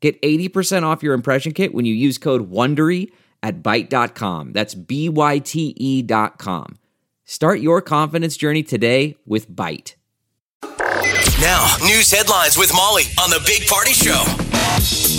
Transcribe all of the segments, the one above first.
Get 80% off your impression kit when you use code WONDERY at Byte.com. That's B-Y-T-E dot com. Start your confidence journey today with Byte. Now, news headlines with Molly on the Big Party Show.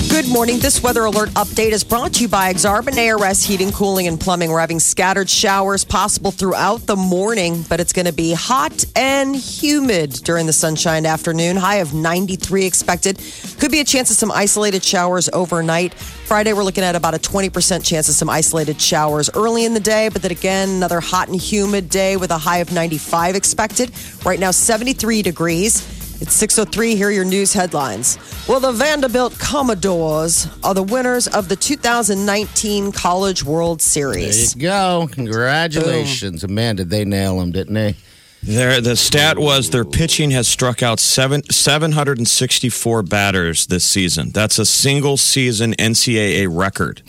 Good morning. This weather alert update is brought to you by Exarban ARS Heating, Cooling, and Plumbing. We're having scattered showers possible throughout the morning, but it's going to be hot and humid during the sunshine afternoon. High of 93 expected. Could be a chance of some isolated showers overnight. Friday, we're looking at about a 20% chance of some isolated showers early in the day, but then again, another hot and humid day with a high of 95 expected. Right now, 73 degrees. It's 6.03. Here are your news headlines. Well, the Vanderbilt Commodores are the winners of the 2019 College World There Series. you go. Congratulations. Man, did they nail them, didn't they? Their, the stat was their pitching has struck out seven, 764 batters this season. That's a single season NCAA record,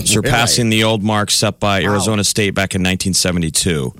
surpassing the old mark set by Arizona State back in 1972.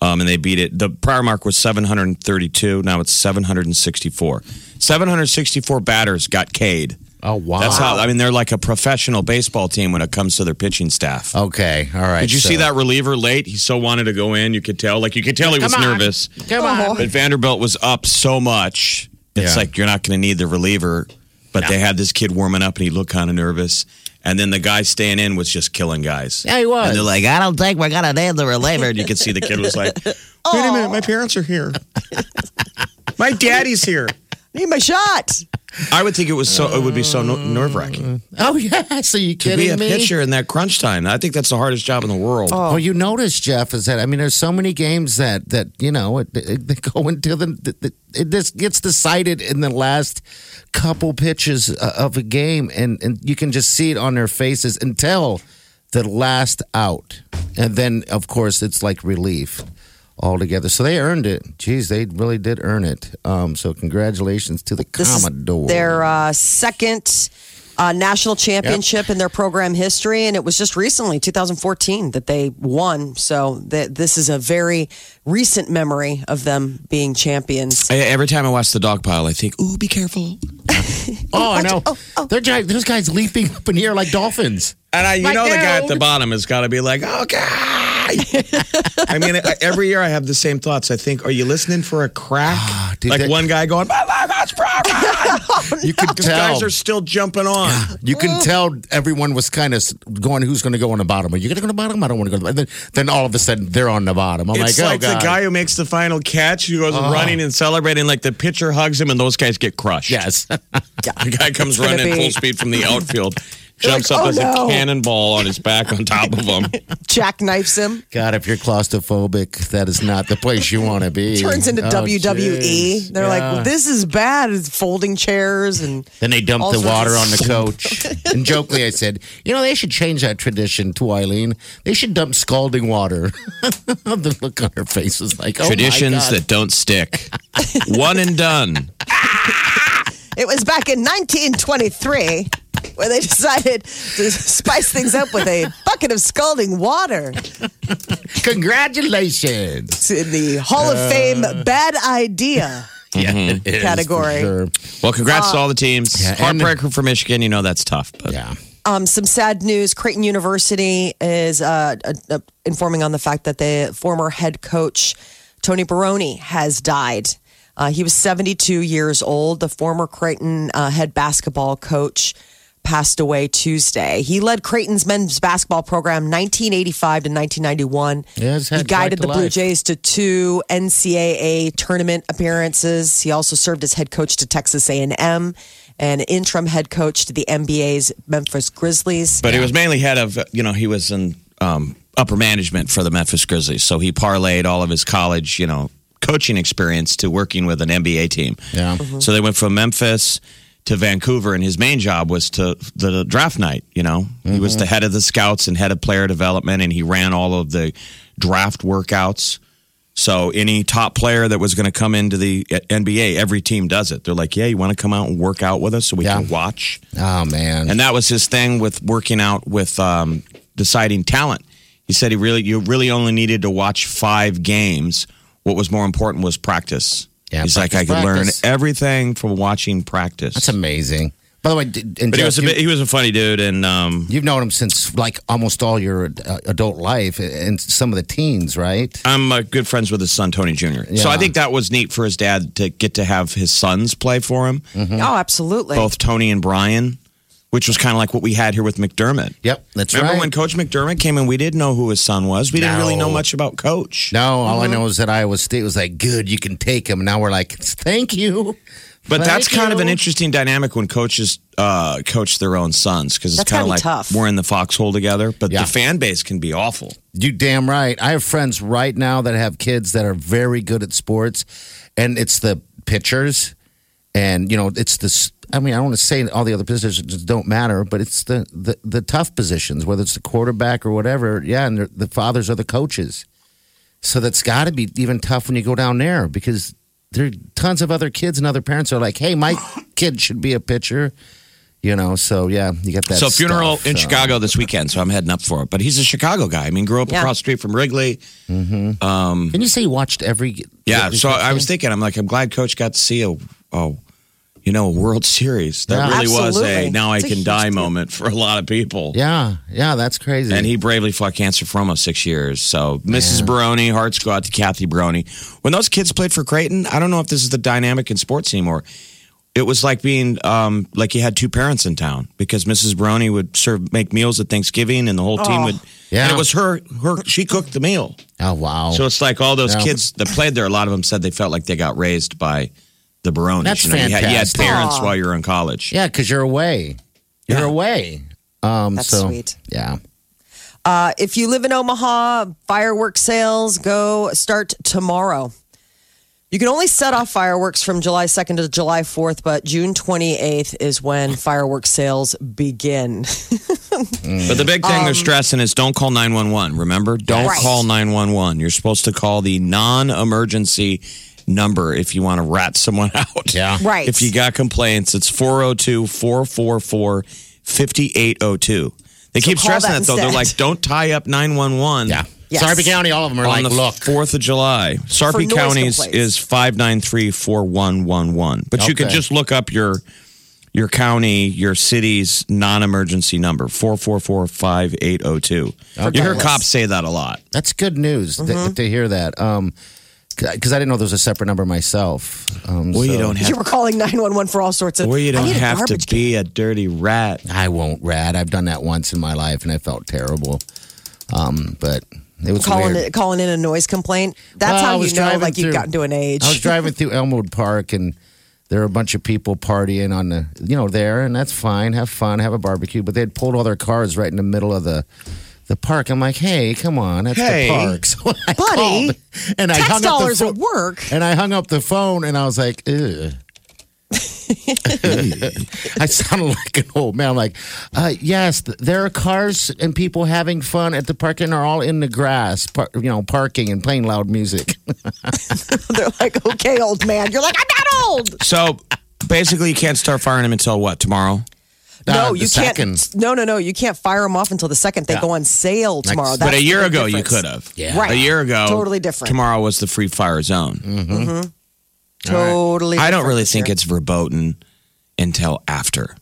Um, and they beat it. The prior mark was 732. Now it's 764. 764 batters got K'd. Oh, wow. That's how, I mean, they're like a professional baseball team when it comes to their pitching staff. Okay, all right. Did you so- see that reliever late? He so wanted to go in. You could tell. Like you could tell he was on. nervous. Come on. But Vanderbilt was up so much. It's Yeah. like you're not going to need the reliever. But they had this kid warming up and he looked kind of nervous. And then the guy staying in was just killing guys. Yeah, he was. And they're like, I don't think we're to need the reliever. And you could see the kid was like, wait a minute, my parents are here. my daddy's here. Need my shot. I would think it was so. It would be so nerve wracking Oh, yeah. So you to kidding be a me? pitcher in that crunch time. I think that's the hardest job in the world. Oh, you notice, Jeff, is that I mean, there's so many games that that you know it, it, they go into the, the, the it just gets decided in the last couple pitches uh, of a game, and and you can just see it on their faces until the last out, and then of course it's like relief altogether. So they earned it. Geez, they really did earn it. Um, so congratulations to the This is Commodore. their uh, second uh, national championship in their program history, and it was just recently, 2014, that they won. So th- this is a very recent memory of them being champions. I- Every time I watch the dog pile, I think, "Ooh, be careful." oh, I know. They're gi- those guys leaping up in the air like dolphins. And I, you Like, know, the guy at the bottom has got to be like, "Okay." I mean, every year I have the same thoughts. I think, "Are you listening for a crack?" Ah, like that- one guy going, "My leg is broken." You could Because tell. guys are still jumping on. You can tell everyone was kind of going, who's going to go on the bottom? Are you going to go on the bottom? I don't want to go. And then, then all of a sudden, they're on the bottom. I'm It's like, oh, like, oh, the God. guy who makes the final catch, who goes ah. running and celebrating, like the pitcher hugs him, and those guys get crushed. Yes. The guy comes running be- full speed from the outfield, jumps like, up "Oh, as no." a cannonball on his back on top of him. Jackknifes him. God, if you're claustrophobic, that is not the place you want to be. Turns into Oh, WWE. jeez. They're Yeah. like, well, this is bad. It's folding chairs and Then they dump the water on the coach. and jokingly, I said, you know, they should change that tradition to Eileen. They should dump scalding water. the look on her face was like, oh my Traditions God. that don't stick. One and done. It was back in 1923 where they decided to spice things up with a bucket of scalding water. Congratulations. It's in the Hall of Fame bad idea. Yeah, it is, for Category. sure. Well, congrats to all the teams. Yeah, Heartbreaker for Michigan. You know that's tough. But Yeah. Um, some sad news. Creighton University is uh, uh, uh, informing on the fact that the former head coach, Tony Barone, has died. Uh, he was 72 years old. The former Creighton uh, head basketball coach passed away Tuesday. He led Creighton's men's basketball program 1985 to 1991. Yeah, he guided the the Blue. Jays to two NCAA tournament appearances. He also served as head coach to Texas A&M and interim head coach to the NBA's Memphis Grizzlies. but he was mainly head of you know he was in um, upper management for the Memphis Grizzlies, so he parlayed all of his college you know coaching experience to working with an NBA team. Yeah. Mm-hmm. So they went from Memphis to Vancouver, and his main job was to the draft night. You know, he was the head of the scouts and head of player development, and he ran all of the draft workouts. So any top player that was going to come into the NBA, every team does it. They're like, "Yeah, you want to come out and work out with us so we Yeah. can watch." Oh man. And that was his thing with working out with um, deciding talent. He said he really, you really only needed to watch five games. What was more important was practice. Yeah, He's like, I practice, could learn everything from watching practice. That's amazing. By the way, d- and but he was a you- bit, he was a funny dude, and um, You've known him since like almost all your uh, adult life and some of the teens, right? I'm uh, good friends with his son Tony Jr. So I think that was neat for his dad to get to have his sons play for him, Oh, absolutely. both Tony and Brian, which was kind of like what we had here with McDermott. Yep, that's right. Remember right. when Coach McDermott came in? We didn't know who his son was. We didn't really know much about Coach. no, all I know is that Iowa State was like, good, you can take him. Now we're like, thank you. But that's Thank kind of an interesting dynamic when coaches uh, coach their own sons because it's That's kind of gotta be like tough. we're in the foxhole together. But Yeah. the fan base can be awful. You damn right. I have friends right now that have kids that are very good at sports, and it's the pitchers, and you know, it's this. I mean, I don't want to say all the other positions don't matter, but it's the the, the tough positions, whether it's the quarterback or whatever. Yeah, and the fathers are the coaches, so that's got to be even tough when you go down there because there are tons of other kids and other parents are like, "Hey, my kid should be a pitcher." You know, so yeah, you get that. so funeral stuff, in so. Chicago this weekend, so I'm heading up for it. But he's a Chicago guy. I mean, grew up Yeah. across the street from Wrigley. Mm-hmm. Um, Can you say you watched every? Yeah. every So I was thinking, I'm like, I'm glad Coach got to see a, oh, you know, World Series. That Yeah. really was a now I It's a can die deal. moment for a lot of people. Yeah, yeah, that's crazy. And he bravely fought cancer for almost six years. So, Mrs. Barone, hearts go out to Kathy Barone. When those kids played for Creighton, I don't know if this is the dynamic in sports anymore. It was like being um, like you had two parents in town because Mrs. Barone would serve make meals at Thanksgiving, and the whole team would. Yeah. and it was her. Her she cooked the meal. oh wow, So it's like all those Yeah. kids that played there. A lot of them said they felt like they got raised by the Barones. That's you, know, you, had, you had parents Aw. while you were in college. yeah, because you're away. You're Yeah. away. Um, That's so, sweet. Yeah, Uh, if you live in Omaha, fireworks sales go start tomorrow. You can only set off fireworks from July 2nd to July 4th, but June 28th is when fireworks sales begin. But the big thing they're stressing is don't call 911. Remember? Don't Right. call 911. You're supposed to call the non emergency number if you want to rat someone out. Yeah. Right. If you got complaints, it's 402 444 5802. They keep stressing that that though. They're like, don't tie up 911. yeah. Yes. Sarpy County, all of them are on like, the look, 4th of July. Sarpy noise County's complaints. is 593 4111. But you can just look up your your county, your city's non emergency number 444 5802. You hear cops say that a lot. that's good news Mm-hmm. to hear that. Um, because I didn't know there was a separate number myself. Um, Well, you don't have you were calling 911 for all sorts of. Or you don't have to garbage can. be a dirty rat. I won't rat. I've done that once in my life, and I felt terrible. Um, but it was calling weird. it, calling in a noise complaint. That's Well, I how you know driving like you've gotten to an age. I was driving through Elmwood Park and there were a bunch of people partying on the, you know, there, and that's fine. Have fun, have a barbecue. But they'd pulled all their cars right in the middle of the the park. I'm like, hey, come on, that's Hey. the park. So I Buddy, called, and I Tax hung up the dollars phone. at work. And I hung up the phone, and I was like, ugh. I sounded like an old man. I'm like, uh, yes, th- there are cars and people having fun at the park, and are all in the grass, par- you know, parking and playing loud music. They're like, okay, old man. You're like, I'm not old. So basically, you can't start firing them until what, tomorrow? No, Uh, you the can't. No, no, no. You can't fire them off until the second. They Yeah. go on sale tomorrow. Next- That's but a year big ago, you could have. Yeah. Right. A year ago, Totally different. Tomorrow was the free fire zone. Mm-hmm. Mm-hmm. Totally. I don't really think year. it's verboten until after.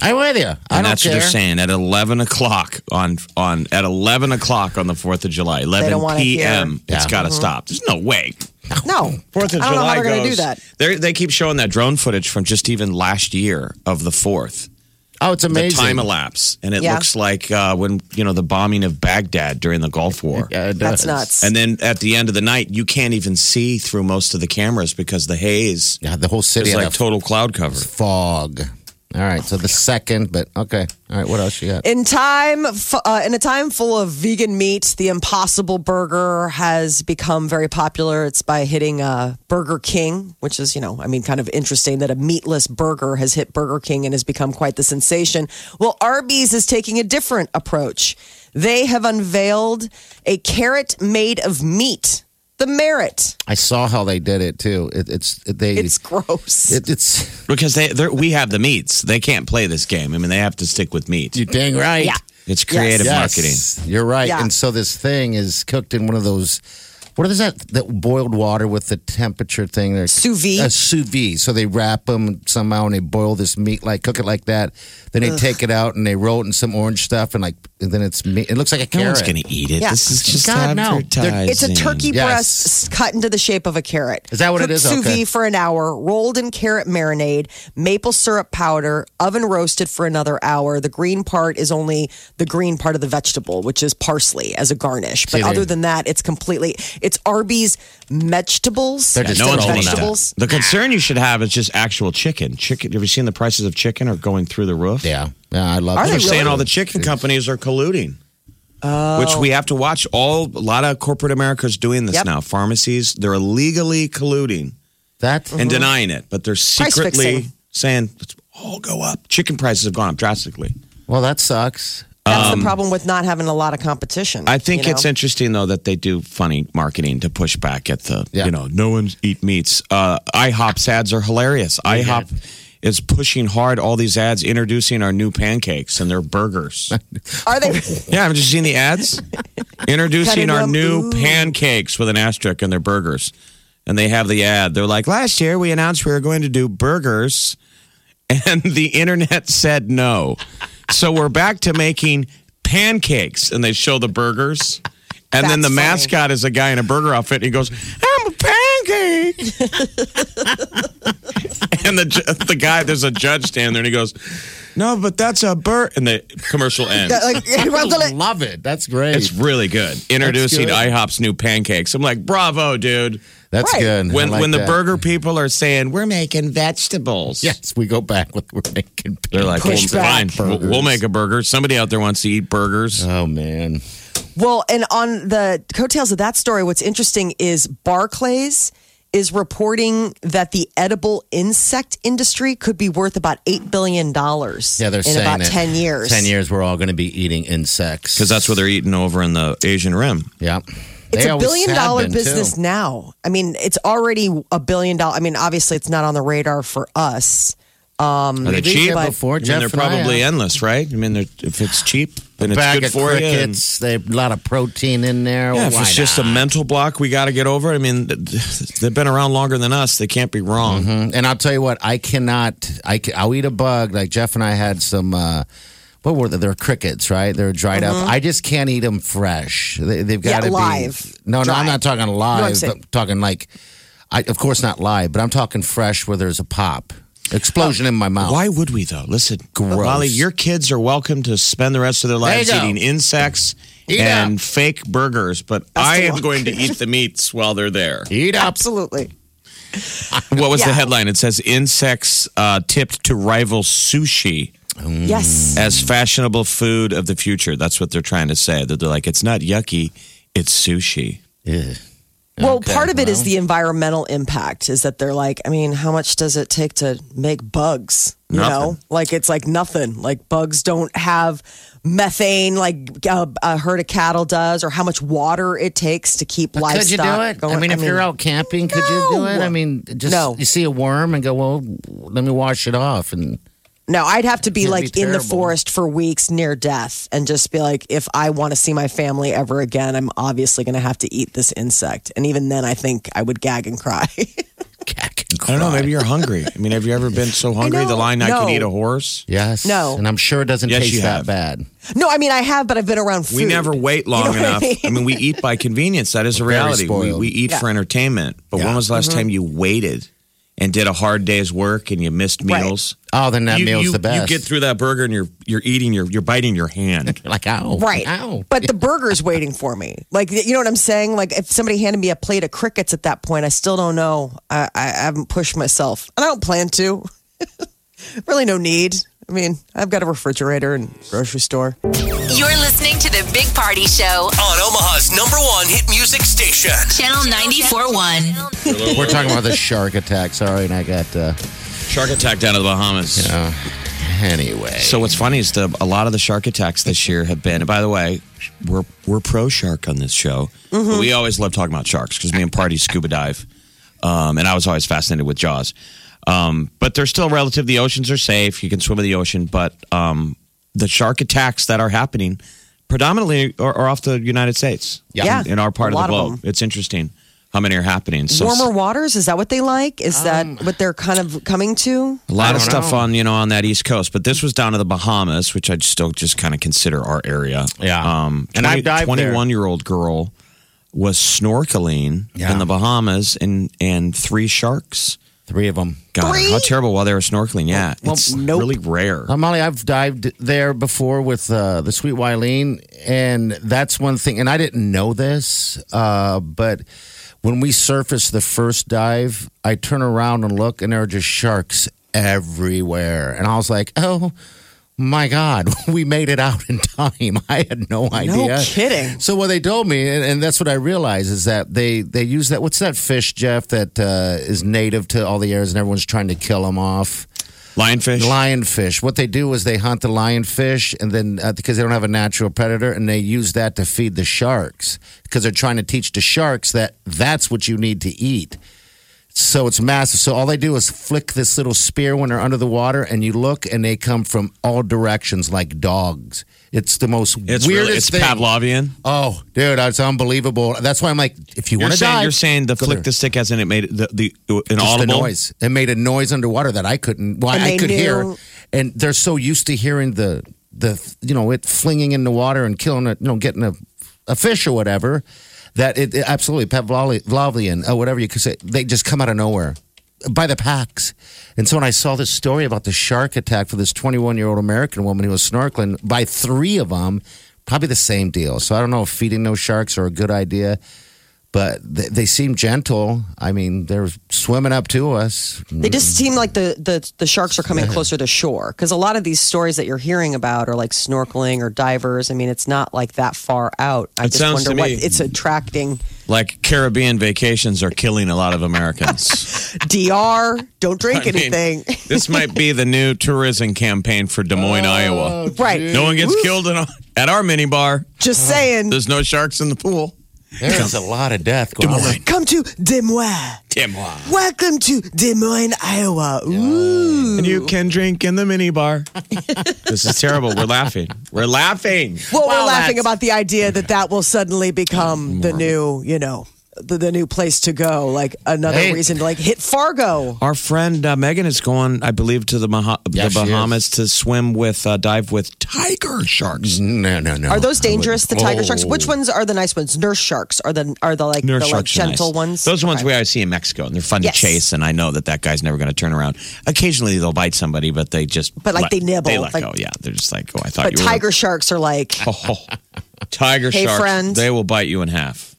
I'm with you. I And don't that's care. what they're saying at eleven o'clock on on at eleven o'clock on the Fourth of July, eleven p.m. hear. It's Yeah. got to mm-hmm. stop. There's no way. No. Fourth of I don't know July how they're going to do that. They keep showing that drone footage from just even last year of the fourth. Oh, it's amazing. The amazing. time elapse, and it Yeah. looks like uh, when you know the bombing of Baghdad during the Gulf War. Yeah, it That's does. nuts. And then at the end of the night, you can't even see through most of the cameras because the haze Yeah, the whole city is had like a total cloud cover. fog. All right. So the second, but okay. All right. What else you got? In time, uh, in a time full of vegan meat, the Impossible Burger has become very popular. It's by hitting uh, Burger King, which is, you know, I mean, kind of interesting that a meatless burger has hit Burger King and has become quite the sensation. Well, Arby's is taking a different approach. They have unveiled a carrot made of meat, the Marrot. I saw how they did it too. It, it's they. It's gross. it, it's Because they we have the meats. They can't play this game. I mean, they have to stick with meat. you dang right. Yeah. It's creative marketing. Yes, You're right. Yeah. And so this thing is cooked in one of those. What is that? That boiled water with the temperature thing. There, Sous vide? A sous vide. So they wrap them somehow and they boil this meat like cook it like that. Then they take it out and they roll it in some orange stuff and like and then it's meat. It looks like a No carrot. one's going to eat it. Yeah. This is just God, no. Advertising. It's a turkey Yes. breast cut into the shape of a carrot. Is that what it Cooked is? Sous Okay. vide for an hour, rolled in carrot marinade, maple syrup powder, oven roasted for another hour. The green part is only the green part of the vegetable, which is parsley as a garnish. But See, other than that, it's completely it's Arby's vegetables. They're just No one's throwing going to eat that. vegetables. that. The concern you should have is just actual chicken. Chicken. Have you seen the prices of chicken are going through the roof? Yeah. Yeah. I love Are it. They're saying all the chicken companies are colluding. Which we have to watch. All a lot of corporate America is doing this Yep. now. Pharmacies they're illegally colluding That and denying it, but they're Price secretly fixing. saying let's all go up. Chicken prices have gone up drastically. well, that sucks. That's the problem with not having a lot of competition. Um, I think you know? it's interesting though that they do funny marketing to push back at the Yeah. you know no one's eat meats. Uh, IHOP's ads are hilarious. IHOP is pushing hard all these ads introducing our new pancakes and their burgers. Are they? yeah, I've just seen the ads introducing our them. new Ooh. pancakes with an asterisk and their burgers. And they have the ad. They're like, last year we announced we were going to do burgers, and the internet said no. So we're back to making pancakes, and they show the burgers. And then the funny. mascot is a guy in a burger outfit, and he goes, "I'm a pancake." and the the guy, there's a judge standing there, and he goes, "No, but that's a bird." And the commercial ends. like, I'm love it. That's great. It's really good. Introducing good. IHOP's new pancakes. I'm like, bravo, dude. That's Right. good. When like when the that. burger people are saying we're making vegetables, Yes, we go back with we're making. they're like, well, Push fine, back we'll, we'll make a burger. Somebody out there wants to eat burgers. Oh man. Well, and on the coattails of that story, what's interesting is Barclays is reporting that the edible insect industry could be worth about eight billion dollars. Yeah, they're in saying about it. ten years. Ten years, we're all going to be eating insects Because that's what they're eating over in the Asian Rim. Yeah, It's They a billion dollar been, business too. now. I mean, it's already a billion dollar. I mean, obviously, it's not on the radar for us. Um, Are they We've cheap? eaten I mean, they're and I probably endless, right? I mean, they're, if it's cheap and it's bag good of for you. and- They have a lot of protein in there. yeah, if Why it's just a mental block we got to get over. I mean, they've been around longer than us. They can't be wrong. Mhm. And I'll tell you what, I cannot. I can, I'll eat a bug. Like Jeff and I had some. Uh, what were they? They're crickets, right? They're dried up. I just can't eat them fresh. They, they've got to be live. No, no, I'm not talking No, I'm live. I'm talking like, I of course not live, but I'm talking fresh where there's a pop, explosion in my mouth. Why would we though? Listen, Gross. Molly, your kids are welcome to spend the rest of their There you lives go. eating insects Eat and up. fake burgers, but I am going to eat the meats while they're there. Eat up. Absolutely. What was the Yeah. headline? It says insects uh, tipped to rival sushi Yes. as fashionable food of the future. That's what they're trying to say. That they're like, it's not yucky, it's sushi. Yeah. Well, Okay, part of it is well. the environmental impact. Is that they're like, I mean, how much does it take to make bugs? You Nothing. know, like it's like nothing. Like bugs don't have methane like uh, a herd of cattle does, or how much water it takes to keep But livestock. could you do it? Going. I mean, if you're out camping, could you do it? I mean, just No. you see a worm and go, well, let me wash it off, and No, I'd have to be It'd like be in the forest for weeks near death and just be like, if I want to see my family ever again, I'm obviously going to have to eat this insect. And even then, I think I would gag and cry. cack and I don't know. Maybe you're hungry. I mean, have you ever been so hungry the line I No. could eat a horse? Yes. No. And I'm sure it doesn't Yes, taste that bad. no, I mean, I have, but I've been around food. We never wait long You know what I enough. I mean? mean? we eat by convenience. That is a We're very reality. We, we eat Yeah. for entertainment. But when was the last mm-hmm. time you waited and did a hard day's work and you missed Right. meals? Oh, then that you, meal's you- the best. You get through that burger and you're you're eating your you're biting your hand. like ow, Right. ow. But the burger's waiting for me. Like, you know what I'm saying? Like, if somebody handed me a plate of crickets at that point, I still don't know. I, I haven't pushed myself. And I don't plan to. Really, no need. I mean, I've got a refrigerator and grocery store. You're listening to the Big Party Show, On Omaha's number one hit music station. Channel 94.1. We're talking about the shark attack. Sorry, and I got uh, Shark attack down to the Bahamas. uh, anyway. So what's funny is the a lot of the shark attacks this year have been. And by the way, we're we're pro shark on this show. But we always love talking about sharks because me and Party scuba dive, um, and I was always fascinated with Jaws. Um, but they're still relative. The oceans are safe. You can swim in the ocean, but um, the shark attacks that are happening predominantly are, are off the United States. Yeah. in, in our part A of lot the of globe. them. It's interesting how many are happening. So Warmer waters, is that what they like? Is that what they're kind of coming to? A lot of stuff know. on you know on that East Coast, but this was down to the Bahamas, which I still just kind of consider our area. Yeah. um, And I've dived there. twenty-one year old girl was snorkeling Yeah. in the Bahamas, and and three sharks. Three of them. God, Three? how terrible while they were snorkeling. Yeah, Well, it's nope. really rare. Uh, Molly, I've dived there before with uh, the Sweet Wileen, and that's one thing. And I didn't know this, uh, but when we surfaced the first dive, I turn around and look, and there are just sharks everywhere. And I was like, oh my God, we made it out in time. I had no idea. No kidding. So what they told me, and, and that's what I realized, is that they they use that. What's that fish, Jeff? That uh, is native to all the areas, and everyone's trying to kill them off. Lionfish. Lionfish. What they do is they hunt the lionfish, and then uh, because they don't have a natural predator, and they use that to feed the sharks because they're trying to teach the sharks that that's what you need to eat. So it's massive. So all they do is flick this little spear when they're under the water, and you look, and they come from all directions like dogs. It's the most it's weirdest really it's thing. Pavlovian. Oh, dude, it's unbelievable. That's why I'm like, if you You're want to saying you're saying the flick there. the stick as in it made the the uh, an Just audible the noise. It made a noise underwater that I couldn't. Well, And I could knew- hear, and they're so used to hearing the the you know it flinging in the water and killing it, you know, getting a a fish or whatever. That it, it absolutely Pavlovian or uh, whatever you could say. They just come out of nowhere by the packs. And so when I saw this story about the shark attack for this 21 year old American woman who was snorkeling by three of them, probably the same deal. So I don't know if feeding those sharks are a good idea but they, they seem gentle. I mean, they're swimming up to us. They just seem like the, the, the sharks are coming closer to shore because a lot of these stories that you're hearing about are like snorkeling or divers. I mean, it's not like that far out. I It just sounds wonder to what it's attracting. Like Caribbean vacations are killing a lot of Americans. DR, don't drink I mean, anything. this might be the new tourism campaign for Des Moines, oh, Iowa. right. No one gets killed in a, at our mini bar. Just saying. There's no sharks in the pool. There's a lot of death going on. Come to Des Moines. Des Moines. Welcome to Des Moines, Iowa. Ooh. And you can drink in the mini bar. this is terrible. We're laughing. We're laughing. Well, we're laughing that's- about the idea that that will suddenly become the new, you know, the, the new place to go. Like another Hey. reason to like hit Fargo. Our friend uh, Megan is going, I believe, to the, Maha- Yeah, the. Bahamas to swim with, uh, dive with tiger sharks. No, no, no. Are those dangerous? The tiger Oh. sharks. Which ones are the nice ones? Nurse sharks are the are the like Nurse the like sharks gentle nice. ones. Those are ones Okay. we always see in Mexico, and they're fun Yes. to chase. And I know that that guy's never going to turn around. Occasionally, they'll bite somebody, but they just But, like, let- they nibble, They let like- go. Yeah, they're just like, oh, I thought But you tiger sharks are like, were. Oh, tiger Hey, sharks. friend. They will bite you in half.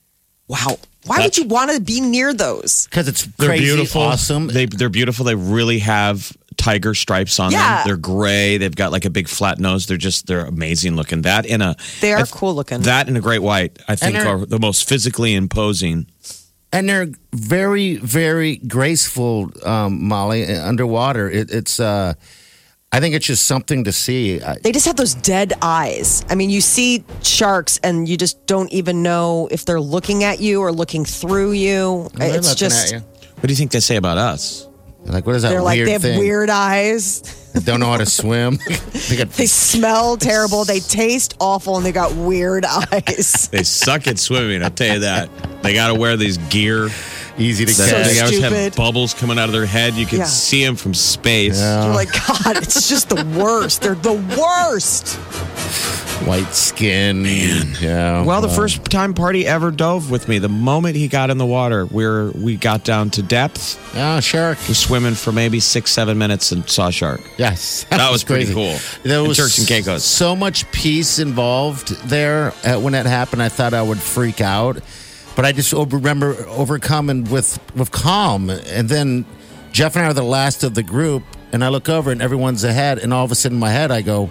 wow. Why would you want to be near those? Because it's They're crazy, beautiful. awesome. They they're beautiful. They really have tiger stripes on Yeah. them. They're gray. They've got like a big flat nose. They're just they're amazing looking. That in a They are I- cool looking. That and a great white, I think, they're- the most physically imposing. and they're very, very graceful, um, Molly, uh, underwater. It, it's, uh, I think it's just something to see. They just have those dead eyes. I mean, you see sharks and you just don't even know if they're looking at you or looking through you. they're it's just at you. What do you think they say about us? Like, what is that they're like weird they have thing? weird eyes. They don't know how to swim. they got They smell terrible. They taste awful, and they got weird eyes. They suck at swimming. I'll tell you that. They got to wear these gear. Easy to That So catch. they always have stupid. bubbles coming out of their head. You can Yeah. see them from space. You're like, God, it's just the worst. They're the worst. White skin. Man. Yeah. Well, the first time party ever dove with me, the moment he got in the water, we're we got down to depth, Yeah, shark. was swimming for maybe six, seven minutes and saw a shark. Yes, That was pretty cool. There In was Turks and Caicos. so much peace involved there. Uh, when that happened, I thought I would freak out, but I just over- remember overcoming with with calm. And then Jeff and I are the last of the group, and I look over and everyone's ahead, and all of a sudden in my head I go,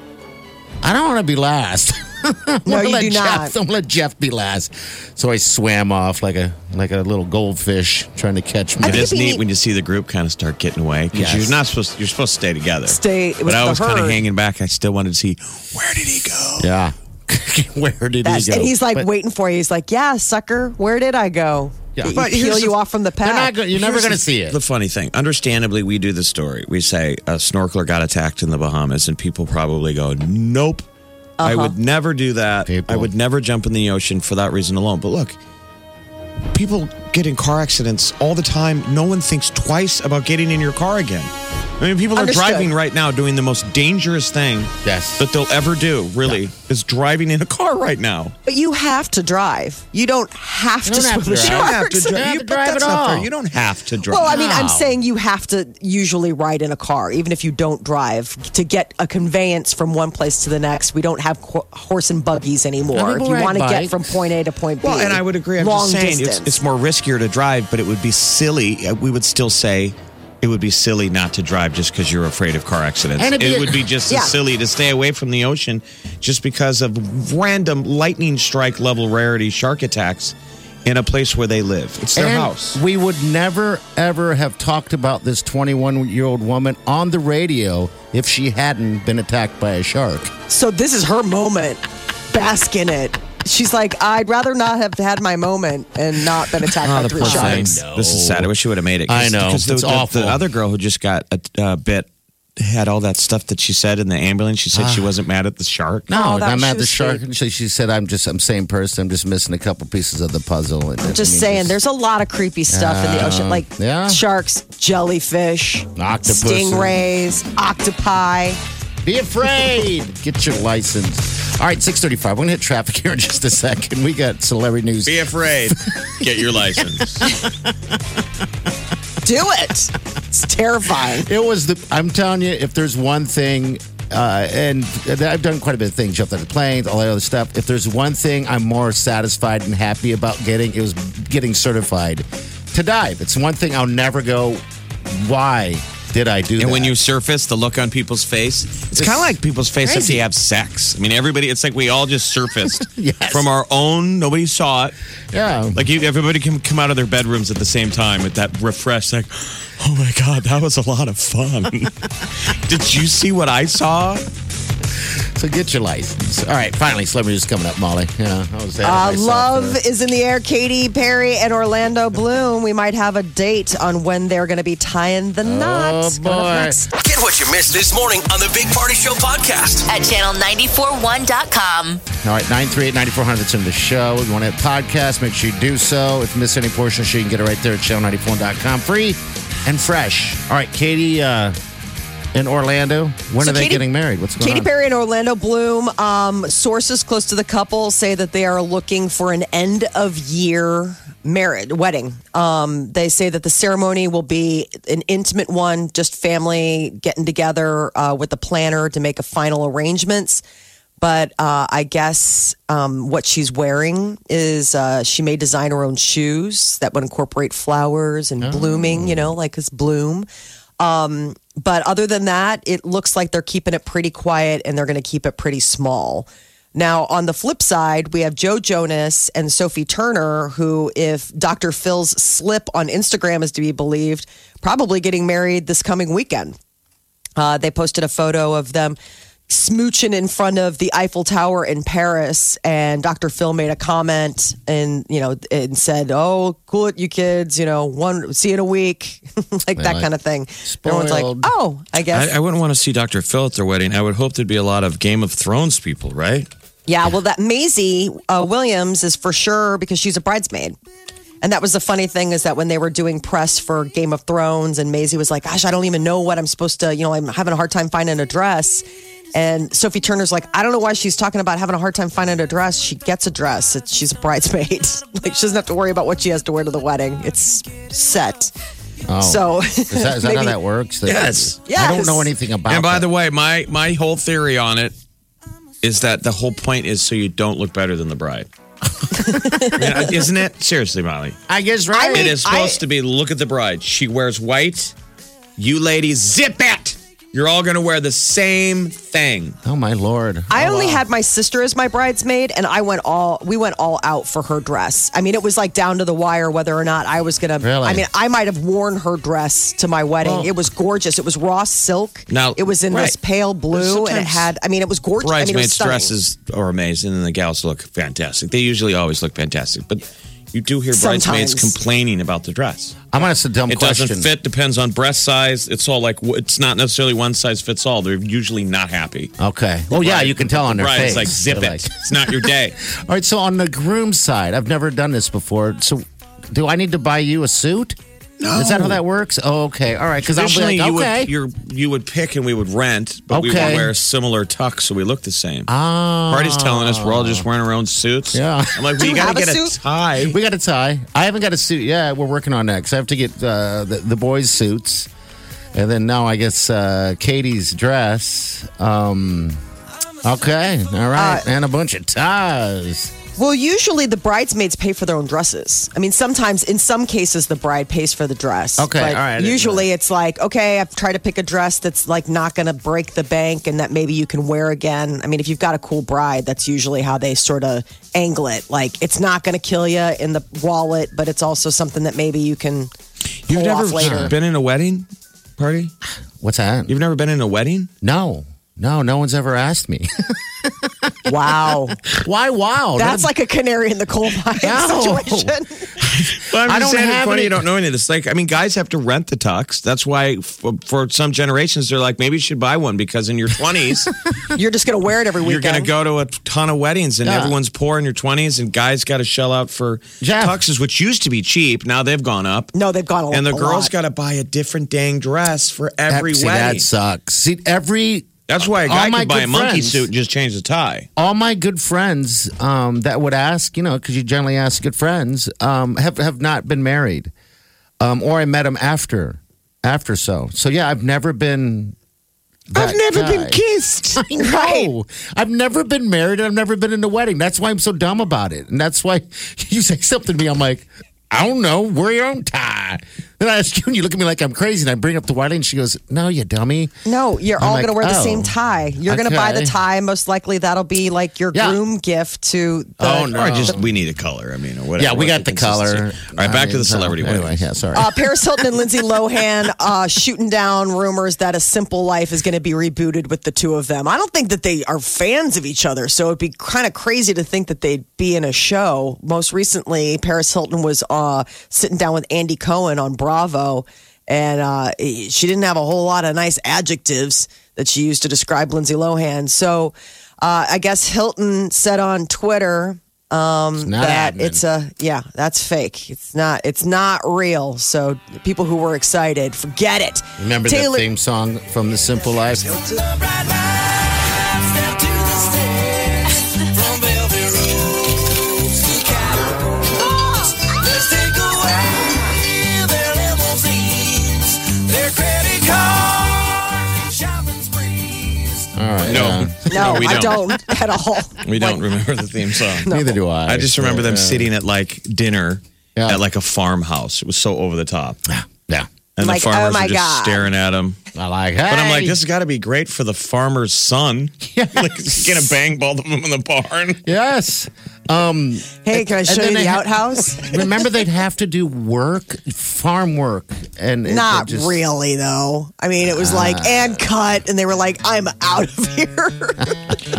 I don't want to be last. I'm No, you let do Jeff, not. I'm gonna let Jeff be last. So I swam off like a like a little goldfish trying to catch me. It think is it'd be neat neat- when you see the group kind of start getting away because Yes. you're not supposed. You're supposed to stay together. Stay But I was kind of hanging back. I still wanted to see where did he go. Yeah. Where did That's- he go? and he's like But waiting for you. He's like, "Yeah, sucker, where did I go?" Yeah. You But peel here's you the- off from the they're pack. not you're never going to see it. The funny thing, understandably, we do the story. We say a snorkeler got attacked in the Bahamas, and people probably go, "Nope, I Uh-huh. would never do that. People- I would never jump in the ocean for that reason alone." But look, people get in car accidents all the time. No one thinks twice about getting in your car again. I mean, people Understood. are driving right now doing the most dangerous thing Yes. that they'll ever do. Really, is driving in a car right now. But you have to drive. You don't have You to don't have swim to with drive. You don't have sharks. to drive. You have to but drive that's at not fair. all. You don't have to drive. Well, I mean, I'm No. saying you have to usually ride in a car, even if you don't drive, to get a conveyance from one place to the next. We don't have ho- horse and buggies anymore. If people you ride want to get bikes. from point A to point B, Well, and I would agree. I'm long just saying distance. it's, it's more riskier to drive, but it would be silly. uh, We would still say it would be silly not to drive just because you're afraid of car accidents. And it'd be it a- would be just Yeah. as silly to stay away from the ocean just because of random lightning strike level rarity shark attacks in a place where they live. It's their And house. We would never, ever have talked about this 21 year old woman on the radio if she hadn't been attacked by a shark. so this is her moment. Bask in it. She's like, I'd rather not have had my moment and not been attacked Oh, by three sharks. This is sad. I wish she would have made it. 'cause- I know. Because the, It's the- awful. the other girl who just got a uh, bit had all that stuff that she said in the ambulance. She said she ah. wasn't mad at the shark. No, Oh, that- I'm she at the was shark. And she, she said, I'm just, I'm same person. I'm just missing a couple pieces of the puzzle. And, I'm just saying, there's a lot of creepy stuff in the ocean, like yeah. sharks, jellyfish, Octopuses. stingrays, octopi. Be afraid. Get your license. All right, 635. We're going to hit traffic here in just a second. We got celebrity news. Be afraid. Get your license. Do it. It's terrifying. It was the. I'm telling you, if there's one thing, uh, and I've done quite a bit of things, jumped out of planes, all that other stuff. If there's one thing I'm more satisfied and happy about getting, it was getting certified to dive. It's one thing I'll never go. Why did I do that? And when you surface, the look on people's face, it's kind of like people's face if crazy. they have sex. I mean, everybody, it's like we all just surfaced Yes. from our own, nobody saw it. yeah, Like you, everybody can come out of their bedrooms at the same time with that refresh, like, oh my God, that was a lot of fun. Did you see what I saw? So get your license. All right, finally, celebrity news coming up, Molly. Yeah, I was Uh, love is in the air. Katy Perry and Orlando Bloom. We might have a date on when they're going to be tying the knots. Coming boy. next. Get what you missed this morning on the Big Party Show podcast. At channel941.com. All right, 938-9400 is in the show. If you want to hit podcast, make sure you do so. If you miss any portion of the show, you can get it right there at channel94.com. Free and fresh. All right, Katy uh, in Orlando. When So are they Katy- getting married? What's going Katy on? Perry and Orlando Bloom. Um, sources close to the couple say that they are looking for an end of year marriage wedding. Um, they say that the ceremony will be an intimate one, just family getting together uh, with the planner to make a final arrangements. But uh, I guess um, what she's wearing is uh, she may design her own shoes that would incorporate flowers and blooming, you know, like this bloom. Um, but other than that, it looks like they're keeping it pretty quiet and they're going to keep it pretty small. Now, on the flip side, we have Joe Jonas and Sophie Turner, who, if Dr. Phil's slip on Instagram is to be believed, probably getting married this coming weekend. Uh, they posted a photo of them smooching in front of the Eiffel Tower in Paris, and Dr. Phil made a comment and you know and said, "Oh, cool it, you kids. You know, one see you in a week, like that like, kind of thing." Everyone's like, "Oh, I guess." I, I wouldn't want to see Dr. Phil at their wedding. I would hope there'd be a lot of Game of Thrones people, right? Yeah, well, that Maisie uh, Williams is for sure because she's a bridesmaid. And that was the funny thing is that when they were doing press for Game of Thrones, and Maisie was like, "Gosh, I don't even know what I'm supposed to. You know, I'm having a hard time finding a dress." And Sophie Turner's like, "I don't know why she's talking about having a hard time finding a dress. She gets a dress. It's, she's a bridesmaid. like she doesn't have to worry about what she has to wear to the wedding. It's set." Oh. So Is that, is that how that works? That- Yes. I don't know anything about it. and by that. the way, my my whole theory on it is that the whole point is so you don't look better than the bride. I mean, isn't it? Seriously, Molly. I guess, right? It is I- supposed to be look at the bride. She wears white. You ladies, zip it. You're all going to wear the same thing. Oh my lord! I Oh, only wow. had my sister as my bridesmaid, and I went all we went all out for her dress. I mean, it was like down to the wire whether or not I was gonna. Really? I mean, I might have worn her dress to my wedding. Well- it was gorgeous. It was raw silk. Now- it was in this right. pale blue, and it had. I mean, it was gorgeous. I mean, it was Bridesmaids' stunning. dresses are amazing, and the gals look fantastic. They usually always look fantastic, but you do hear bridesmaids complaining about the dress. I'm gonna ask a dumb It question. doesn't fit. Depends on breast size. It's all like it's not necessarily one size fits all. They're usually not happy. Okay. Oh yeah, you can tell on their Right? face. It's like zip They're it. like- It's not your day. All right. So on the groom side, I've never done this before. So do I need to buy you a suit? No. Is that how that works? Oh, okay. All right. Because I'll be Traditionally, like, you okay. would you're, you would pick and we would rent, but we Okay. would wear similar tux so we look the same. Ah. Party's telling us we're all just wearing our own suits. Yeah. I'm like, Do well, you you got have to a get a suit? tie. We got a tie. I haven't got a suit yet. We're working on that because I have to get uh, the, the boys' suits. And then now I guess uh, Katie's dress. Um, okay. All right. Uh, and a bunch of ties. Well, usually the bridesmaids pay for their own dresses. I mean, sometimes, in some cases, the bride pays for the dress. Okay, but all right, I didn't know Usually, it's like, okay, I've tried to pick a dress that's like not going to break the bank and that maybe you can wear again. I mean, if you've got a cool bride, that's usually how they sort of angle it. Like, it's not going to kill you in the wallet, but it's also something that maybe you can You've pull never off later. been in a wedding party? What's that? You've never been in a wedding? No. No, no one's ever asked me. Wow, Why? Wow. that's like a canary in the coal mine No. situation. Well, I'm I just don't saying it's have funny any- you don't know any of this. Like, I mean, guys have to rent the tux. That's why for, for some generations they're like, maybe you should buy one because in your 20s You're just going to wear it every week. you're weekend. going to go to a ton of weddings and Yeah. everyone's poor in your 20s and guys got to shell out for Jeff. tuxes, which used to be cheap. Now they've gone up. No, they've gone a lot. and the a girls lot. got to buy a different dang dress for every See, wedding. that sucks. See, every That's why a guy could buy a monkey friends- suit and just change the tie. all my good friends um, that would ask, you know, because you generally ask good friends, um, have have not been married, um, or I met them after, after so. So yeah, I've never been. that guy. Been kissed. I know. I've never been married and I've never been in a wedding. That's why I'm so dumb about it. And that's why you say something to me, I'm like, I don't know, wear your own tie. Then I ask you and you look at me like I'm crazy and I bring up the wedding and she goes, No, you dummy. No, you're I'm all like, going to wear the oh, same tie. You're going to buy the okay. tie. Most likely, that'll be like your Yeah. groom gift to. The, Oh, no. Or just we need a color. I mean, or whatever. Yeah, we got the color. consistency? All right, back I to the celebrity so, wedding. Anyway, yeah, sorry. Uh, Paris Hilton and Lindsay Lohan uh, shooting down rumors that A Simple Life is going to be rebooted with the two of them. I don't think that they are fans of each other, so it'd be kind of crazy to think that they'd be in a show. Most recently, Paris Hilton was uh, sitting down with Andy Cohen on Bravo, and uh, she didn't have a whole lot of nice adjectives that she used to describe Lindsay Lohan. So uh, I guess Hilton said on Twitter It's that happening. it's a yeah that's fake it's not it's not real so people who were excited forget it Remember Taylor- the theme song from The Simple Life? No, no, we i don't. don't at all We don't Like, remember the theme song. Neither do I. I just remember them Yeah. sitting at like dinner Yeah. at like a farmhouse. It was so over the top, Yeah. Yeah. And Like, the farmers oh my were just God. staring at him. I like. Hey. But I'm like, this has got to be great for the farmer's son. like, he's gonna bang both of them in the barn. Yes. Um, hey can i show you the ha- outhouse remember, they'd have to do work, farm work, and it- not it just- really though i mean it was like and cut and they were like i'm out of here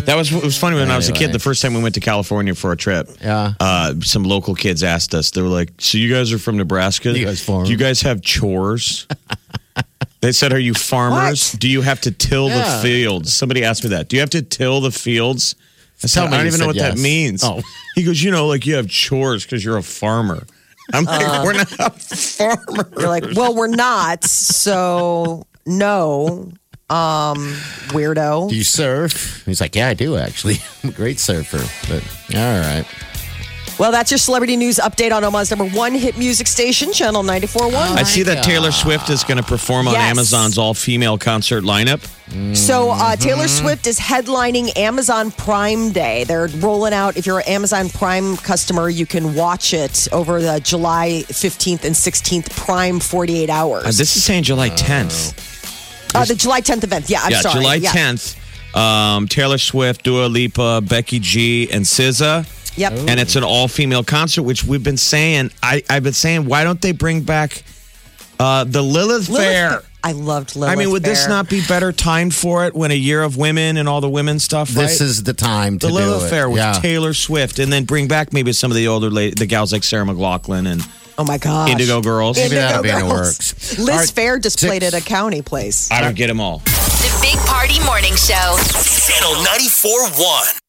That was it was funny when I was a Anyway. kid. The first time we went to California for a trip, Yeah. uh, some local kids asked us. They were like, "So you guys are from Nebraska? You guys farm?" Do you guys have chores?" they said, "Are you farmers? What? Do you have to till Yeah. the fields?" Somebody asked me that. Do you have to till the fields? I said, Tell me I don't even know what said that means. Oh. He goes, "You know, like you have chores because you're a farmer." I'm like, Uh. "We're not farmers." you're like well we're not so no um weirdo Do you surf? He's like, yeah, I do actually. I'm a great surfer. But all right. Well that's your celebrity news update on omaha's number one hit music station channel 94.1 I see that Taylor Swift is going to perform on Yes. Amazon's all-female concert lineup. So uh, Taylor Mm-hmm. Swift is headlining Amazon Prime Day. They're rolling out. If you're an Amazon Prime customer, you can watch it over the July 15th and 16th Prime 48 hours. Uh, this is saying July 10th. Uh, the July 10th event. Yeah, I'm yeah, sorry. July Yeah. 10th. Um, Taylor Swift, Dua Lipa, Becky G, and SZA. Yep. And it's an all female concert, which we've been saying. I, I've been saying, why don't they bring back uh, the Lilith, Lilith Fair? Fair. I loved Lilith I mean, would this not be better timed for it when a year of women and all the women stuff? This right? is the time to do it. the Lilith. Fair with yeah. Taylor Swift, and then bring back maybe some of the older lady, the gals like Sarah McLachlan and Oh my gosh. Indigo Girls. Maybe that'll be in the works. Liz All right, Fair just played six. at a county place. I don't get them all. The Big Party Morning Show. Channel 94.1.